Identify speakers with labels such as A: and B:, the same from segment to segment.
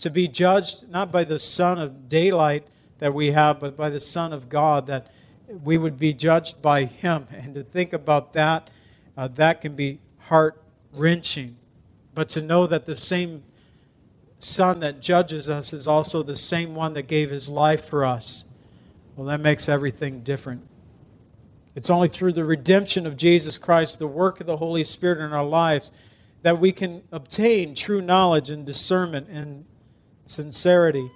A: to be judged not by the sun of daylight that we have, but by the Son of God, that we would be judged by Him. And to think about that, uh, that can be heart wrenching. But to know that the same Son that judges us is also the same one that gave His life for us, well, that makes everything different. It's only through the redemption of Jesus Christ, the work of the Holy Spirit in our lives, that we can obtain true knowledge and discernment and sincerity,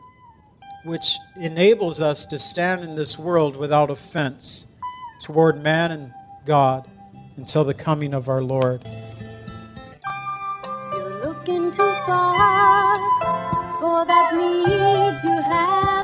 A: which enables us to stand in this world without offense toward man and God until the coming of our Lord.
B: You're looking too far for that need have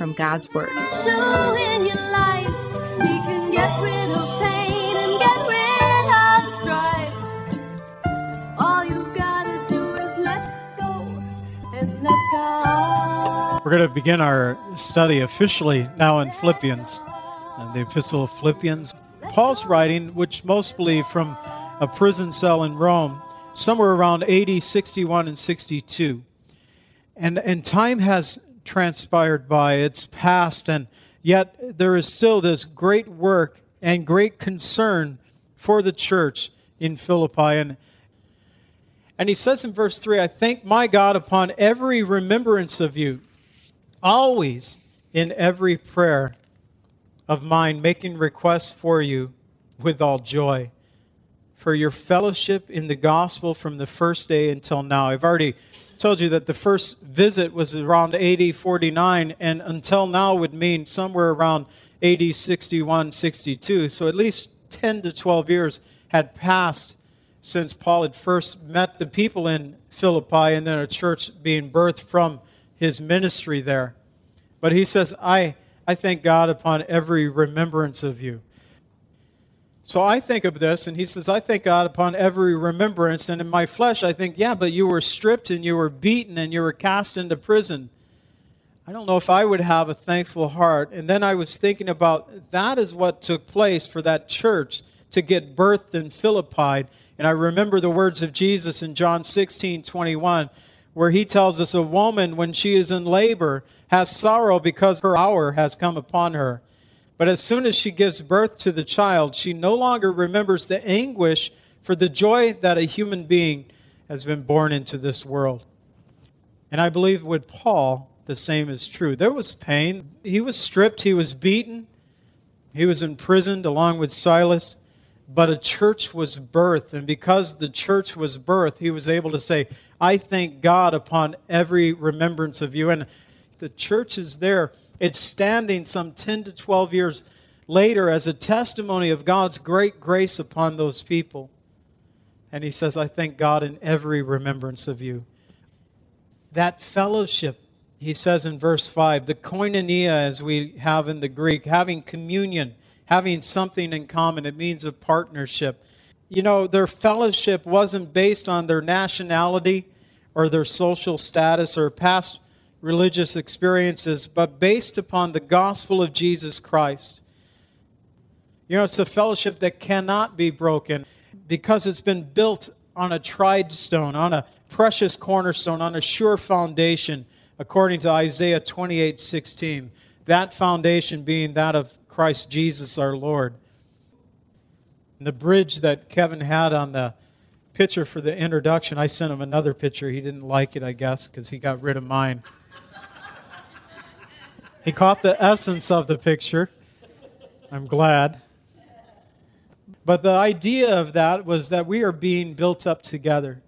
C: from God's Word.
B: do in your life. He can get rid of pain and get rid of strife. All you gotta do is let go and let God.
A: We're going to begin our study officially now in Philippians, uh, the Epistle of Philippians. Paul's writing, which most believe from a prison cell in Rome, somewhere around AD 61 and 62. And, and time has transpired by, it's past, and yet there is still this great work and great concern for the church in Philippi. And, and he says in verse 3 I thank my God upon every remembrance of you, always in every prayer of mine, making requests for you with all joy for your fellowship in the gospel from the first day until now. I've already told you that the first visit was around AD 49, and until now would mean somewhere around AD 61, 62. So at least 10 to 12 years had passed since Paul had first met the people in Philippi and then a church being birthed from his ministry there. But he says, I, I thank God upon every remembrance of you. So I think of this, and he says, I thank God upon every remembrance. And in my flesh, I think, yeah, but you were stripped and you were beaten and you were cast into prison. I don't know if I would have a thankful heart. And then I was thinking about that is what took place for that church to get birthed in Philippi. And I remember the words of Jesus in John 16 21, where he tells us a woman, when she is in labor, has sorrow because her hour has come upon her. But as soon as she gives birth to the child, she no longer remembers the anguish for the joy that a human being has been born into this world. And I believe with Paul, the same is true. There was pain. He was stripped, he was beaten, he was imprisoned along with Silas. But a church was birthed. And because the church was birthed, he was able to say, I thank God upon every remembrance of you. And the church is there. It's standing some 10 to 12 years later as a testimony of God's great grace upon those people. And he says, I thank God in every remembrance of you. That fellowship, he says in verse 5, the koinonia, as we have in the Greek, having communion, having something in common, it means a partnership. You know, their fellowship wasn't based on their nationality or their social status or past religious experiences, but based upon the gospel of Jesus Christ. You know, it's a fellowship that cannot be broken because it's been built on a tried stone, on a precious cornerstone, on a sure foundation, according to Isaiah 28 16. That foundation being that of Christ Jesus our Lord. And the bridge that Kevin had on the picture for the introduction, I sent him another picture. He didn't like it, I guess, because he got rid of mine. He caught the essence of the picture. I'm glad. But the idea of that was that we are being built up together.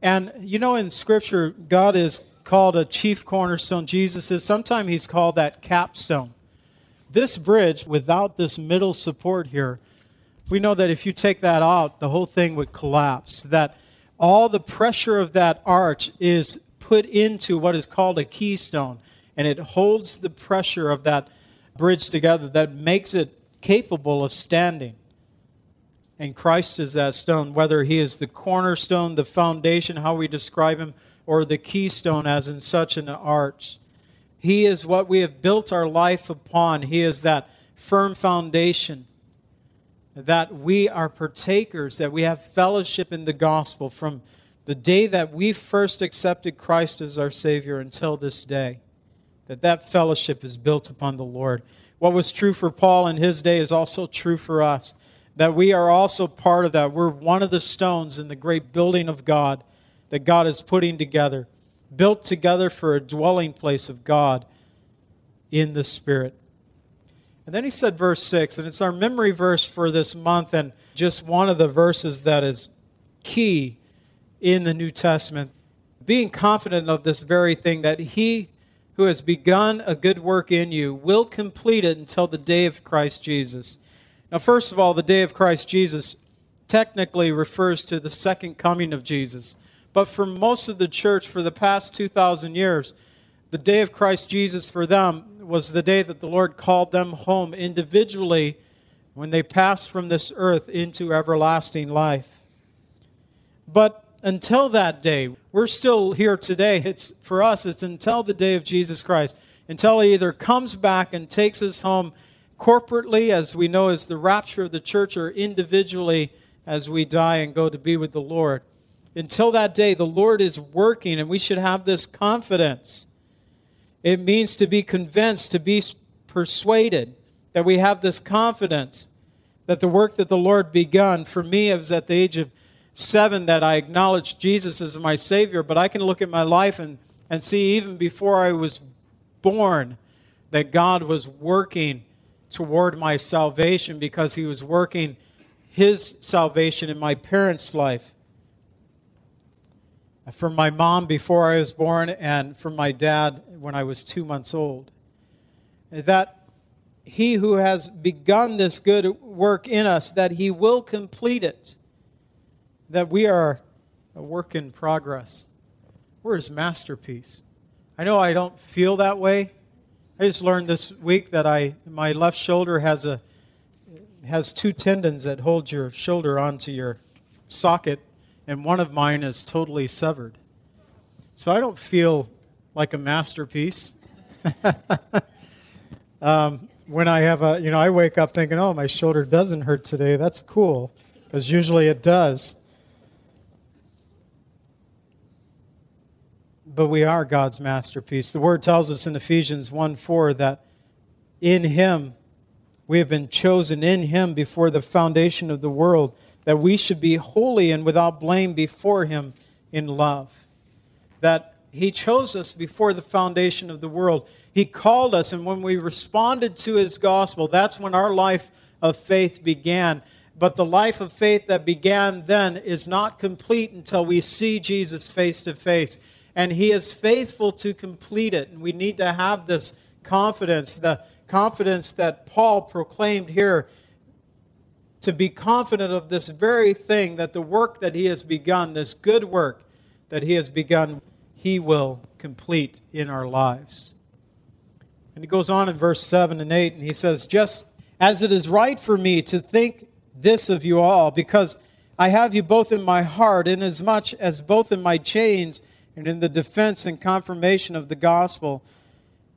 A: And you know, in Scripture, God is called a chief cornerstone. Jesus is. Sometimes he's called that capstone. This bridge, without this middle support here, we know that if you take that out, the whole thing would collapse. That all the pressure of that arch is put into what is called a keystone, and it holds the pressure of that bridge together that makes it capable of standing. And Christ is that stone, whether he is the cornerstone, the foundation, how we describe him, or the keystone, as in such an arch. He is what we have built our life upon. He is that firm foundation that we are partakers, that we have fellowship in the gospel from the day that we first accepted Christ as our Savior until this day. That that fellowship is built upon the Lord. What was true for Paul in his day is also true for us. That we are also part of that. We're one of the stones in the great building of God that God is putting together, built together for a dwelling place of God in the Spirit. And then he said, verse 6, and it's our memory verse for this month, and just one of the verses that is key in the New Testament. Being confident of this very thing, that he who has begun a good work in you will complete it until the day of Christ Jesus. Now, first of all, the day of Christ Jesus technically refers to the second coming of Jesus. But for most of the church for the past 2,000 years, the day of Christ Jesus for them was the day that the Lord called them home individually when they passed from this earth into everlasting life. But until that day, we're still here today. It's for us, it's until the day of Jesus Christ, until he either comes back and takes us home corporately, as we know as the rapture of the church, or individually as we die and go to be with the Lord. Until that day, the Lord is working, and we should have this confidence it means to be convinced, to be persuaded, that we have this confidence that the work that the Lord begun, for me, it was at the age of seven that I acknowledged Jesus as my Savior, but I can look at my life and, and see even before I was born that God was working toward my salvation because He was working His salvation in my parents' life from my mom before I was born and from my dad when I was two months old. That he who has begun this good work in us, that he will complete it. That we are a work in progress. We're his masterpiece. I know I don't feel that way. I just learned this week that I my left shoulder has a has two tendons that hold your shoulder onto your socket and one of mine is totally severed. So I don't feel like a masterpiece. um, when I have a, you know, I wake up thinking, oh, my shoulder doesn't hurt today. That's cool, because usually it does. But we are God's masterpiece. The word tells us in Ephesians 1 4 that in Him, we have been chosen in Him before the foundation of the world that we should be holy and without blame before Him in love. That He chose us before the foundation of the world. He called us, and when we responded to His gospel, that's when our life of faith began. But the life of faith that began then is not complete until we see Jesus face to face. And He is faithful to complete it. And we need to have this confidence, the confidence that Paul proclaimed here to be confident of this very thing that the work that he has begun, this good work that he has begun, he will complete in our lives. And he goes on in verse 7 and 8, and he says, Just as it is right for me to think this of you all, because I have you both in my heart, inasmuch as both in my chains and in the defense and confirmation of the gospel,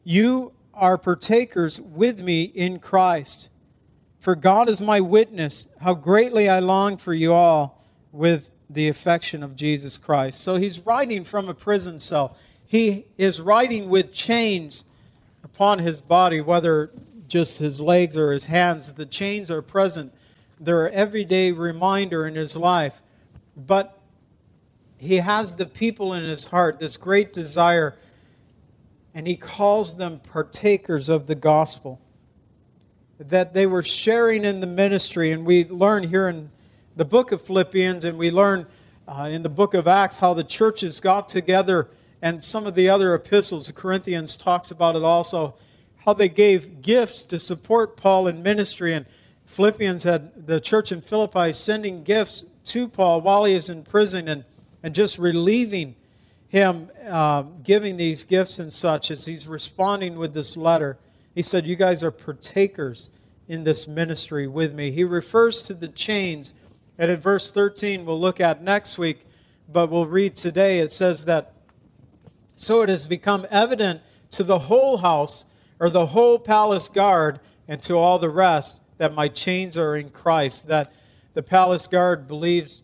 A: you are partakers with me in Christ. For God is my witness, how greatly I long for you all with the affection of Jesus Christ. So he's writing from a prison cell. He is writing with chains upon his body, whether just his legs or his hands. The chains are present. They're an everyday reminder in his life. But he has the people in his heart, this great desire, and he calls them partakers of the gospel that they were sharing in the ministry. And we learn here in the book of Philippians, and we learn uh, in the book of Acts how the churches got together, and some of the other epistles, the Corinthians talks about it also, how they gave gifts to support Paul in ministry. And Philippians had the church in Philippi sending gifts to Paul while he is in prison and, and just relieving him, uh, giving these gifts and such as he's responding with this letter. He said, You guys are partakers in this ministry with me. He refers to the chains, and in verse 13, we'll look at next week, but we'll read today. It says that, So it has become evident to the whole house, or the whole palace guard, and to all the rest, that my chains are in Christ. That the palace guard believes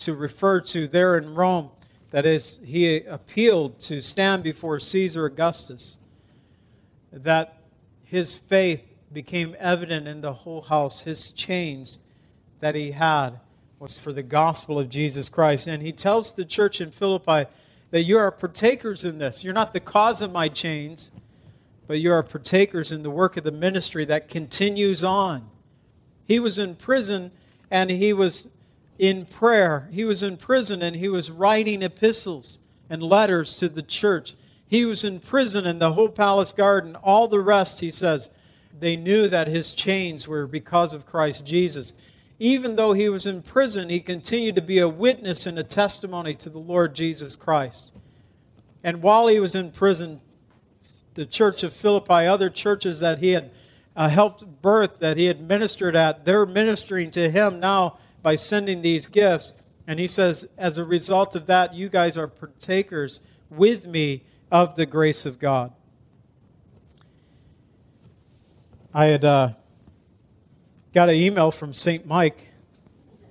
A: to refer to there in Rome. That is, he appealed to stand before Caesar Augustus. That his faith became evident in the whole house. His chains that he had was for the gospel of Jesus Christ. And he tells the church in Philippi that you are partakers in this. You're not the cause of my chains, but you are partakers in the work of the ministry that continues on. He was in prison and he was in prayer. He was in prison and he was writing epistles and letters to the church. He was in prison in the whole palace garden. All the rest, he says, they knew that his chains were because of Christ Jesus. Even though he was in prison, he continued to be a witness and a testimony to the Lord Jesus Christ. And while he was in prison, the church of Philippi, other churches that he had uh, helped birth, that he had ministered at, they're ministering to him now by sending these gifts. And he says, as a result of that, you guys are partakers with me of the grace of God. I had uh, got an email from St. Mike,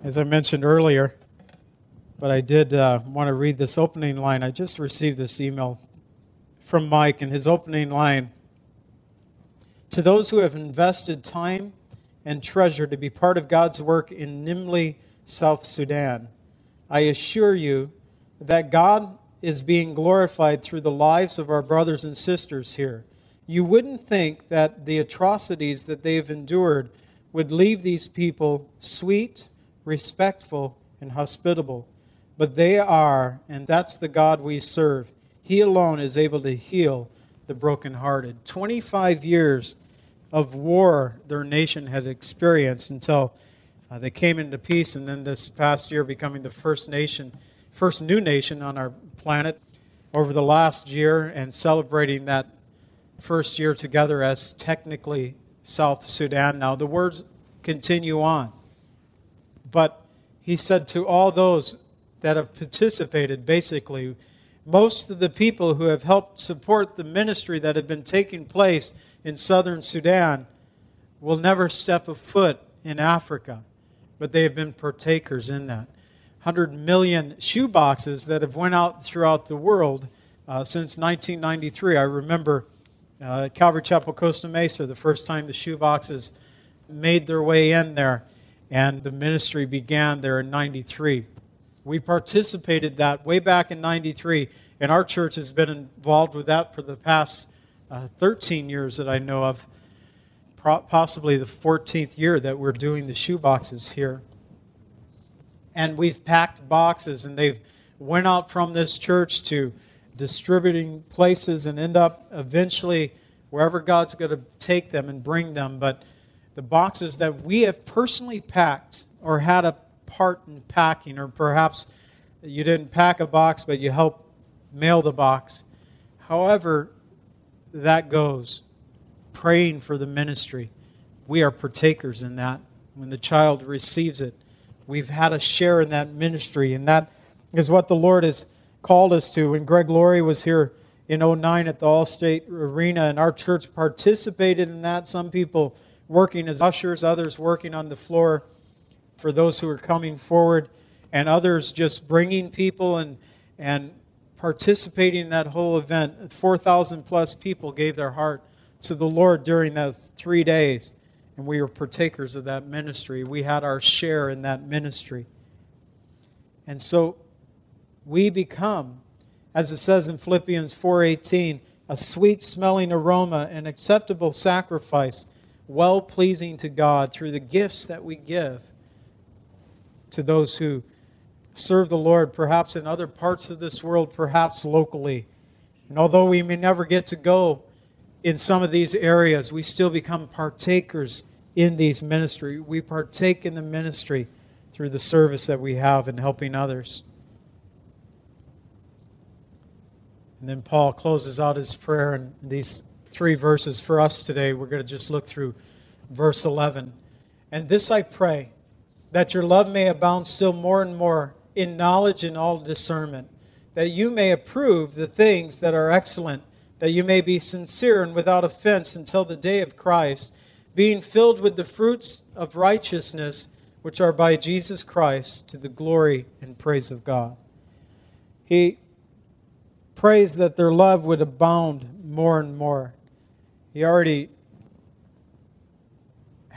A: as I mentioned earlier, but I did uh, want to read this opening line. I just received this email from Mike, and his opening line To those who have invested time and treasure to be part of God's work in Nimli, South Sudan, I assure you that God is being glorified through the lives of our brothers and sisters here. You wouldn't think that the atrocities that they've endured would leave these people sweet, respectful, and hospitable. But they are, and that's the God we serve. He alone is able to heal the brokenhearted. 25 years of war their nation had experienced until uh, they came into peace, and then this past year becoming the first nation first new nation on our planet over the last year and celebrating that first year together as technically South Sudan. Now, the words continue on. But he said to all those that have participated, basically, most of the people who have helped support the ministry that have been taking place in southern Sudan will never step a foot in Africa, but they have been partakers in that. 100 million shoe boxes that have went out throughout the world uh, since 1993. I remember uh, Calvary Chapel, Costa Mesa, the first time the shoe boxes made their way in there, and the ministry began there in 93. We participated that way back in 93, and our church has been involved with that for the past uh, 13 years that I know of, possibly the 14th year that we're doing the shoe boxes here and we've packed boxes and they've went out from this church to distributing places and end up eventually wherever God's going to take them and bring them. But the boxes that we have personally packed or had a part in packing, or perhaps you didn't pack a box, but you helped mail the box. However, that goes, praying for the ministry. We are partakers in that when the child receives it. We've had a share in that ministry, and that is what the Lord has called us to. When Greg Laurie was here in 09 at the Allstate Arena, and our church participated in that. Some people working as ushers, others working on the floor for those who are coming forward, and others just bringing people and, and participating in that whole event. 4,000 plus people gave their heart to the Lord during those three days and we were partakers of that ministry. We had our share in that ministry. And so we become, as it says in Philippians 4:18, a sweet smelling aroma, an acceptable sacrifice, well pleasing to God through the gifts that we give to those who serve the Lord, perhaps in other parts of this world, perhaps locally. And although we may never get to go in some of these areas, we still become partakers in these ministry. We partake in the ministry through the service that we have in helping others. And then Paul closes out his prayer in these three verses for us today. We're going to just look through verse 11. And this I pray, that your love may abound still more and more in knowledge and all discernment, that you may approve the things that are excellent, that you may be sincere and without offense until the day of Christ, being filled with the fruits of righteousness which are by Jesus Christ to the glory and praise of God. He prays that their love would abound more and more. He already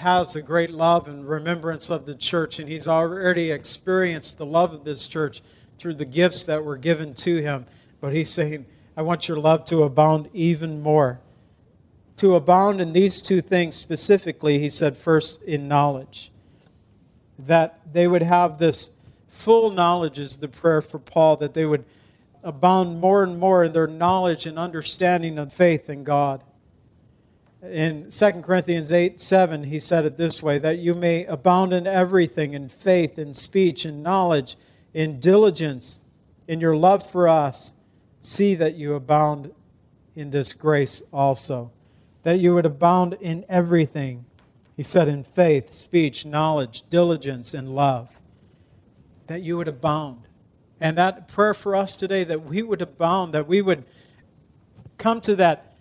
A: has a great love and remembrance of the church, and he's already experienced the love of this church through the gifts that were given to him. But he's saying, I want your love to abound even more. To abound in these two things specifically, he said, first in knowledge. That they would have this full knowledge, is the prayer for Paul, that they would abound more and more in their knowledge and understanding of faith in God in 2 Corinthians 8 7, he said it this way that you may abound in everything, in faith, in speech, in knowledge, in diligence, in your love for us. See that you abound in this grace also. That you would abound in everything. He said, in faith, speech, knowledge, diligence, and love. That you would abound. And that prayer for us today, that we would abound, that we would come to that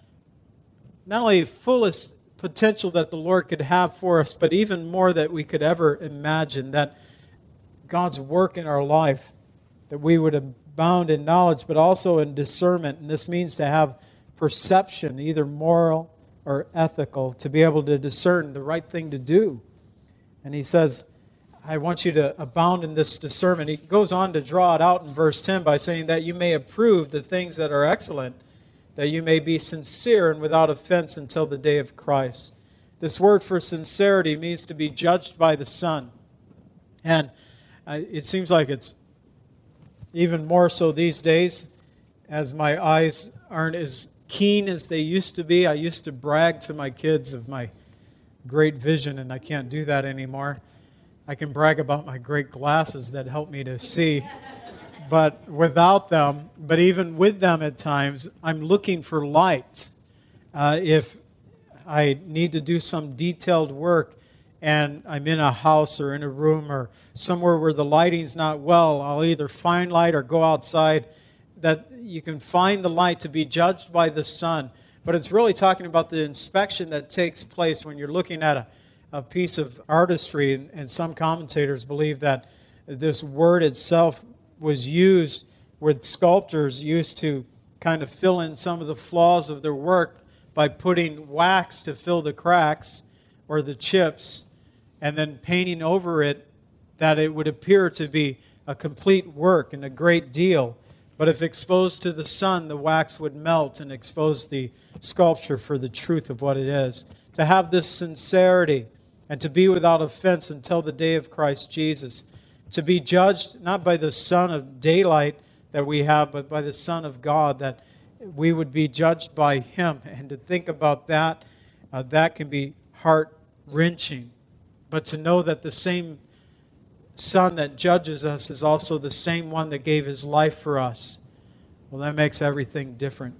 A: not only fullest potential that the Lord could have for us, but even more that we could ever imagine that God's work in our life, that we would abound in knowledge, but also in discernment. And this means to have perception, either moral or ethical, to be able to discern the right thing to do. And he says, I want you to abound in this discernment. He goes on to draw it out in verse 10 by saying that you may approve the things that are excellent that you may be sincere and without offense until the day of Christ. This word for sincerity means to be judged by the sun. And uh, it seems like it's even more so these days as my eyes aren't as keen as they used to be. I used to brag to my kids of my great vision, and I can't do that anymore. I can brag about my great glasses that help me to see but without them, but even with them at times, I'm looking for light. Uh, if I need to do some detailed work and I'm in a house or in a room or somewhere where the lighting's not well, I'll either find light or go outside. That you can find the light to be judged by the sun. But it's really talking about the inspection that takes place when you're looking at a, a piece of artistry. And, and some commentators believe that this word itself was used with sculptors used to kind of fill in some of the flaws of their work by putting wax to fill the cracks or the chips and then painting over it that it would appear to be a complete work and a great deal. But if exposed to the sun, the wax would melt and expose the sculpture for the truth of what it is. To have this sincerity and to be without offense until the day of Christ Jesus to be judged not by the sun of daylight that we have, but by the Son of God, that we would be judged by Him. And to think about that, uh, that can be heart wrenching. But to know that the same Son that judges us is also the same one that gave His life for us, well, that makes everything different.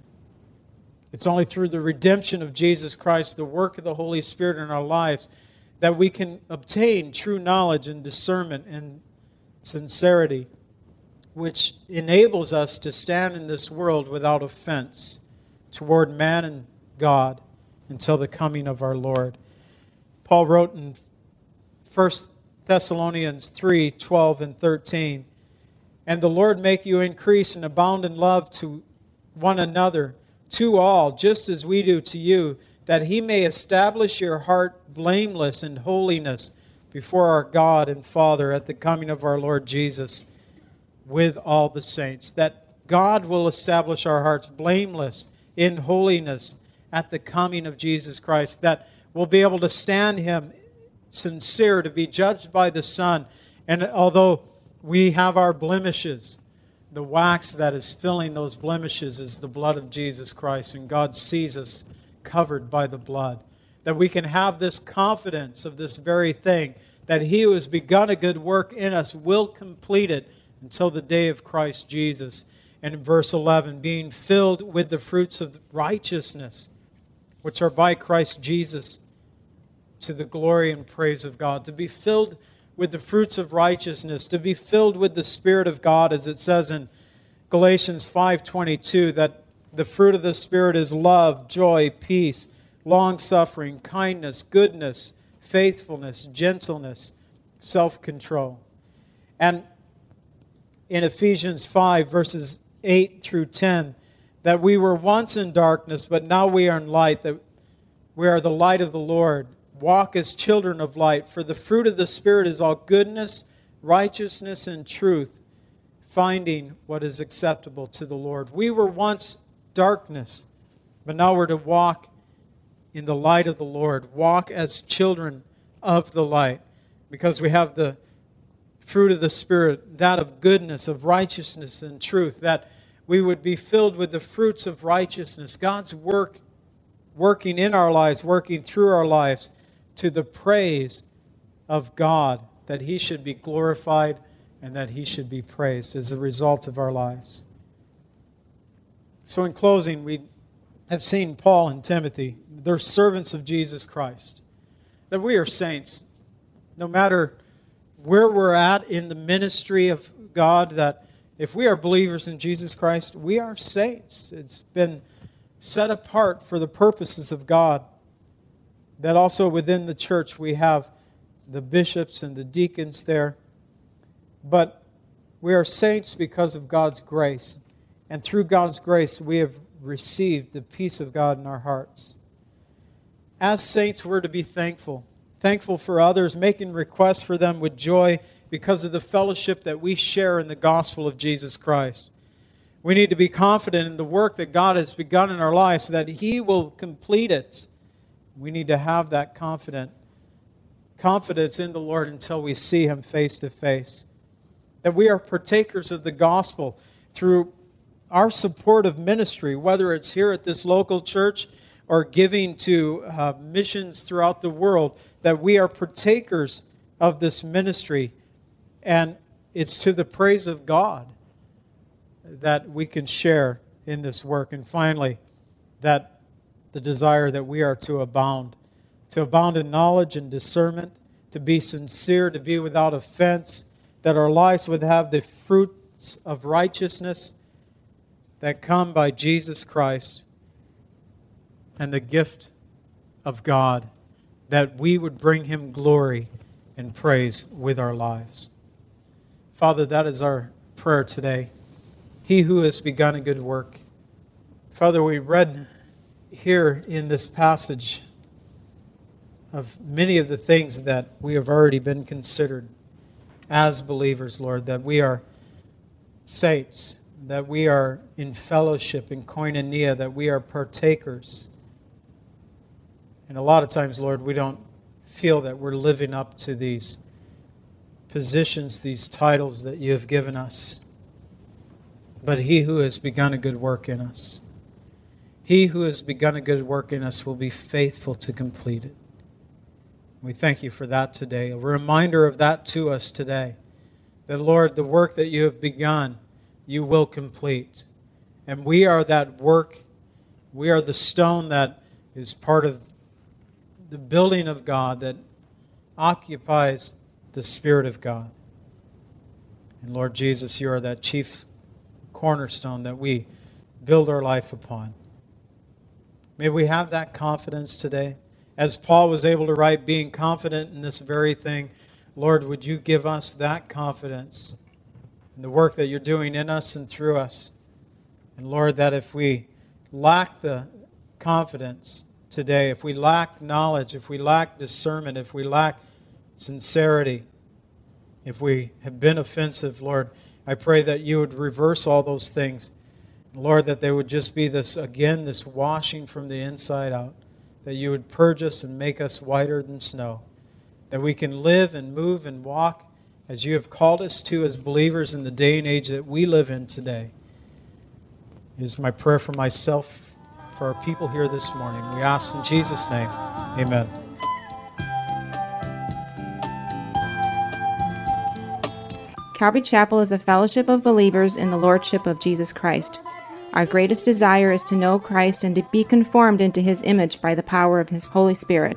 A: It's only through the redemption of Jesus Christ, the work of the Holy Spirit in our lives, that we can obtain true knowledge and discernment and sincerity, which enables us to stand in this world without offense toward man and God until the coming of our Lord. Paul wrote in 1 Thessalonians 3 12 and 13, And the Lord make you increase and abound in love to one another, to all, just as we do to you, that he may establish your heart blameless in holiness before our God and Father at the coming of our Lord Jesus with all the saints. That God will establish our hearts blameless in holiness at the coming of Jesus Christ. That we'll be able to stand him sincere, to be judged by the Son. And although we have our blemishes, the wax that is filling those blemishes is the blood of Jesus Christ, and God sees us covered by the blood. That we can have this confidence of this very thing, that He who has begun a good work in us will complete it until the day of Christ Jesus. And in verse 11, being filled with the fruits of righteousness, which are by Christ Jesus, to the glory and praise of God. To be filled with the fruits of righteousness, to be filled with the Spirit of God, as it says in Galatians 5:22, that the fruit of the Spirit is love, joy, peace, long suffering, kindness, goodness, faithfulness, gentleness, self control. And in Ephesians 5, verses 8 through 10, that we were once in darkness, but now we are in light, that we are the light of the Lord. Walk as children of light, for the fruit of the Spirit is all goodness, righteousness, and truth, finding what is acceptable to the Lord. We were once darkness, but now we're to walk in the light of the Lord. Walk as children of the light, because we have the fruit of the Spirit, that of goodness, of righteousness, and truth, that we would be filled with the fruits of righteousness. God's work working in our lives, working through our lives to the praise of God, that He should be glorified and that He should be praised as a result of our lives. So, in closing, we have seen Paul and Timothy, they're servants of Jesus Christ, that we are saints. No matter where we're at in the ministry of God, that if we are believers in Jesus Christ, we are saints. It's been set apart for the purposes of God. That also within the church we have the bishops and the deacons there. But we are saints because of God's grace. And through God's grace, we have received the peace of God in our hearts. As saints, we're to be thankful. Thankful for others, making requests for them with joy because of the fellowship that we share in the gospel of Jesus Christ. We need to be confident in the work that God has begun in our lives so that He will complete it. We need to have that confident confidence in the Lord until we see Him face to face. That we are partakers of the gospel through our support of ministry, whether it's here at this local church or giving to uh, missions throughout the world, that we are partakers of this ministry. And it's to the praise of God that we can share in this work. And finally, that the desire that we are to abound, to abound in knowledge and discernment, to be sincere, to be without offense, that our lives would have the fruits of righteousness that come by Jesus Christ and the gift of God, that we would bring him glory and praise with our lives. Father, that is our prayer today. He who has begun a good work. Father, we read here in this passage of many of the things that we have already been considered as believers, Lord, that we are saints, that we are in fellowship, in koinonia, that we are partakers. And a lot of times, Lord, we don't feel that we're living up to these positions, these titles that you have given us. But he who has begun a good work in us, he who has begun a good work in us will be faithful to complete it. We thank you for that today. A reminder of that to us today. That, Lord, the work that you have begun, you will complete. And we are that work. We are the stone that is part of the building of God that occupies the Spirit of God. And Lord Jesus, you are that chief cornerstone that we build our life upon. May we have that confidence today. As Paul was able to write, being confident in this very thing, Lord, would you give us that confidence in the work that you're doing in us and through us? And Lord, that if we lack the confidence today, if we lack knowledge, if we lack discernment, if we lack sincerity, if we have been offensive, Lord, I pray that you would reverse all those things. Lord, that there would just be this, again, this washing from the inside out, that you would purge us and make us whiter than snow, that we can live and move and walk as you have called us to as believers in the day and age that we live in today. It is my prayer for myself, for our people here this morning. We ask in Jesus' name. Amen.
C: Calvary Chapel is a fellowship of believers in the Lordship of Jesus Christ. Our greatest desire is to know Christ and to be conformed into his image by the power of his Holy Spirit.